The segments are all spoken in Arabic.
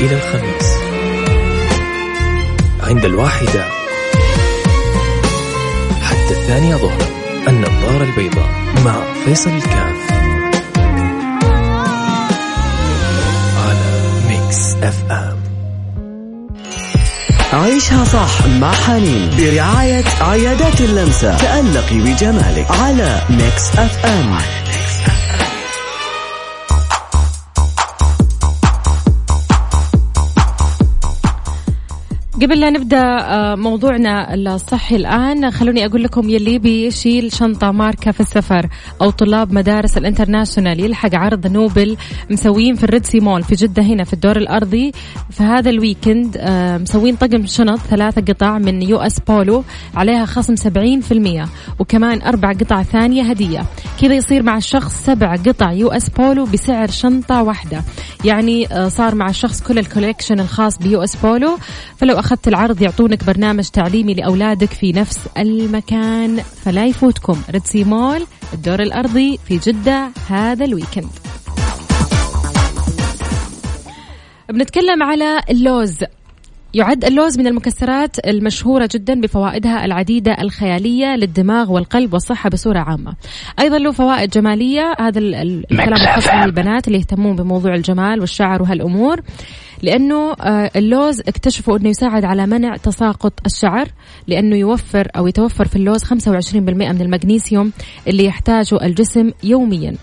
إلى الخميس. عند الواحدة. حتى الثانية ظهرا النظارة البيضاء مع فيصل الكاف. على Mix FM. عيشها صح مع حنين برعاية عيادات اللمسة. تألقي بجمالك على Mix FM. قبل لا نبدأ آه، موضوعنا الصحي الآن خلوني أقول لكم يلي بيشيل شنطة ماركة في السفر أو طلاب مدارس ال international يلحق عرض نوبل مسويين في ال Red Sea Mall في جدة هنا في الدور الأرضي. في هذا ال weekend آه، مسوين طقم شنط ثلاثة قطع من US Polo عليها خصم 70% وكمان أربع قطع ثانية هدية. كذا يصير مع الشخص سبع قطع US Polo بسعر شنطة واحدة. يعني آه، صار مع الشخص كل ال collection الخاص ب US Polo. فلو أخذت العرض يعطونك برنامج تعليمي لأولادك في نفس المكان فلا يفوتكم. Red Sea Mall الدور الأرضي في جدة هذا ال weekend. بنتكلم على اللوز. يعد اللوز من المكسرات المشهورة جدا بفوائدها العديدة الخيالية للدماغ والقلب والصحة بصورة عامة. أيضا له فوائد جمالية هذا الكلام الخاص بالبنات اللي يهتمون بموضوع الجمال والشعر وهالأمور. لأنه آه، اللوز اكتشفوا أنه يساعد على منع تساقط الشعر لأنه يوفر أو يتوفر في اللوز 25% من المغنيسيوم اللي يحتاجه الجسم يوميا.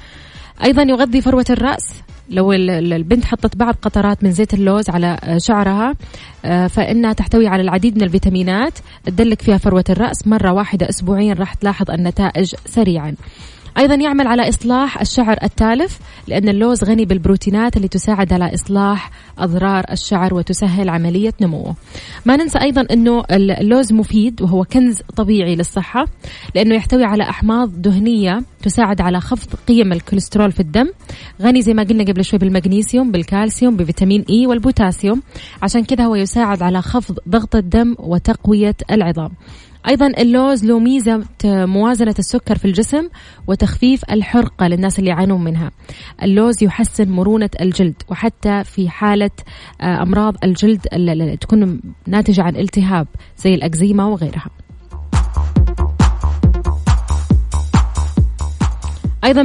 أيضا يغذي فروة الرأس. لو البنت حطت بعض قطرات من زيت اللوز على آه، شعرها آه، فإنها تحتوي على العديد من الفيتامينات تدلك فيها فروة الرأس مرة واحدة أسبوعيا. راح تلاحظ النتائج سريعا. أيضا يعمل على إصلاح الشعر التالف لأن اللوز غني بالبروتينات اللي تساعد على إصلاح أضرار الشعر وتسهل عملية نموه. ما ننسى أيضا أنه اللوز مفيد وهو كنز طبيعي للصحة لأنه يحتوي على أحماض دهنية تساعد على خفض قيم الكوليسترول في الدم. غني زي ما قلنا قبل شوي بالمغنيسيوم بالكالسيوم بفيتامين إي والبوتاسيوم. عشان كذا هو يساعد على خفض ضغط الدم وتقوية العظام. أيضا اللوز له ميزة موازنة السكر في الجسم وتخفيف الحرقة للناس اللي يعانون منها. اللوز يحسن مرونة الجلد وحتى في حالة آه، أمراض الجلد اللي تكون ناتجة عن التهاب زي الأكزيما وغيرها. أيضا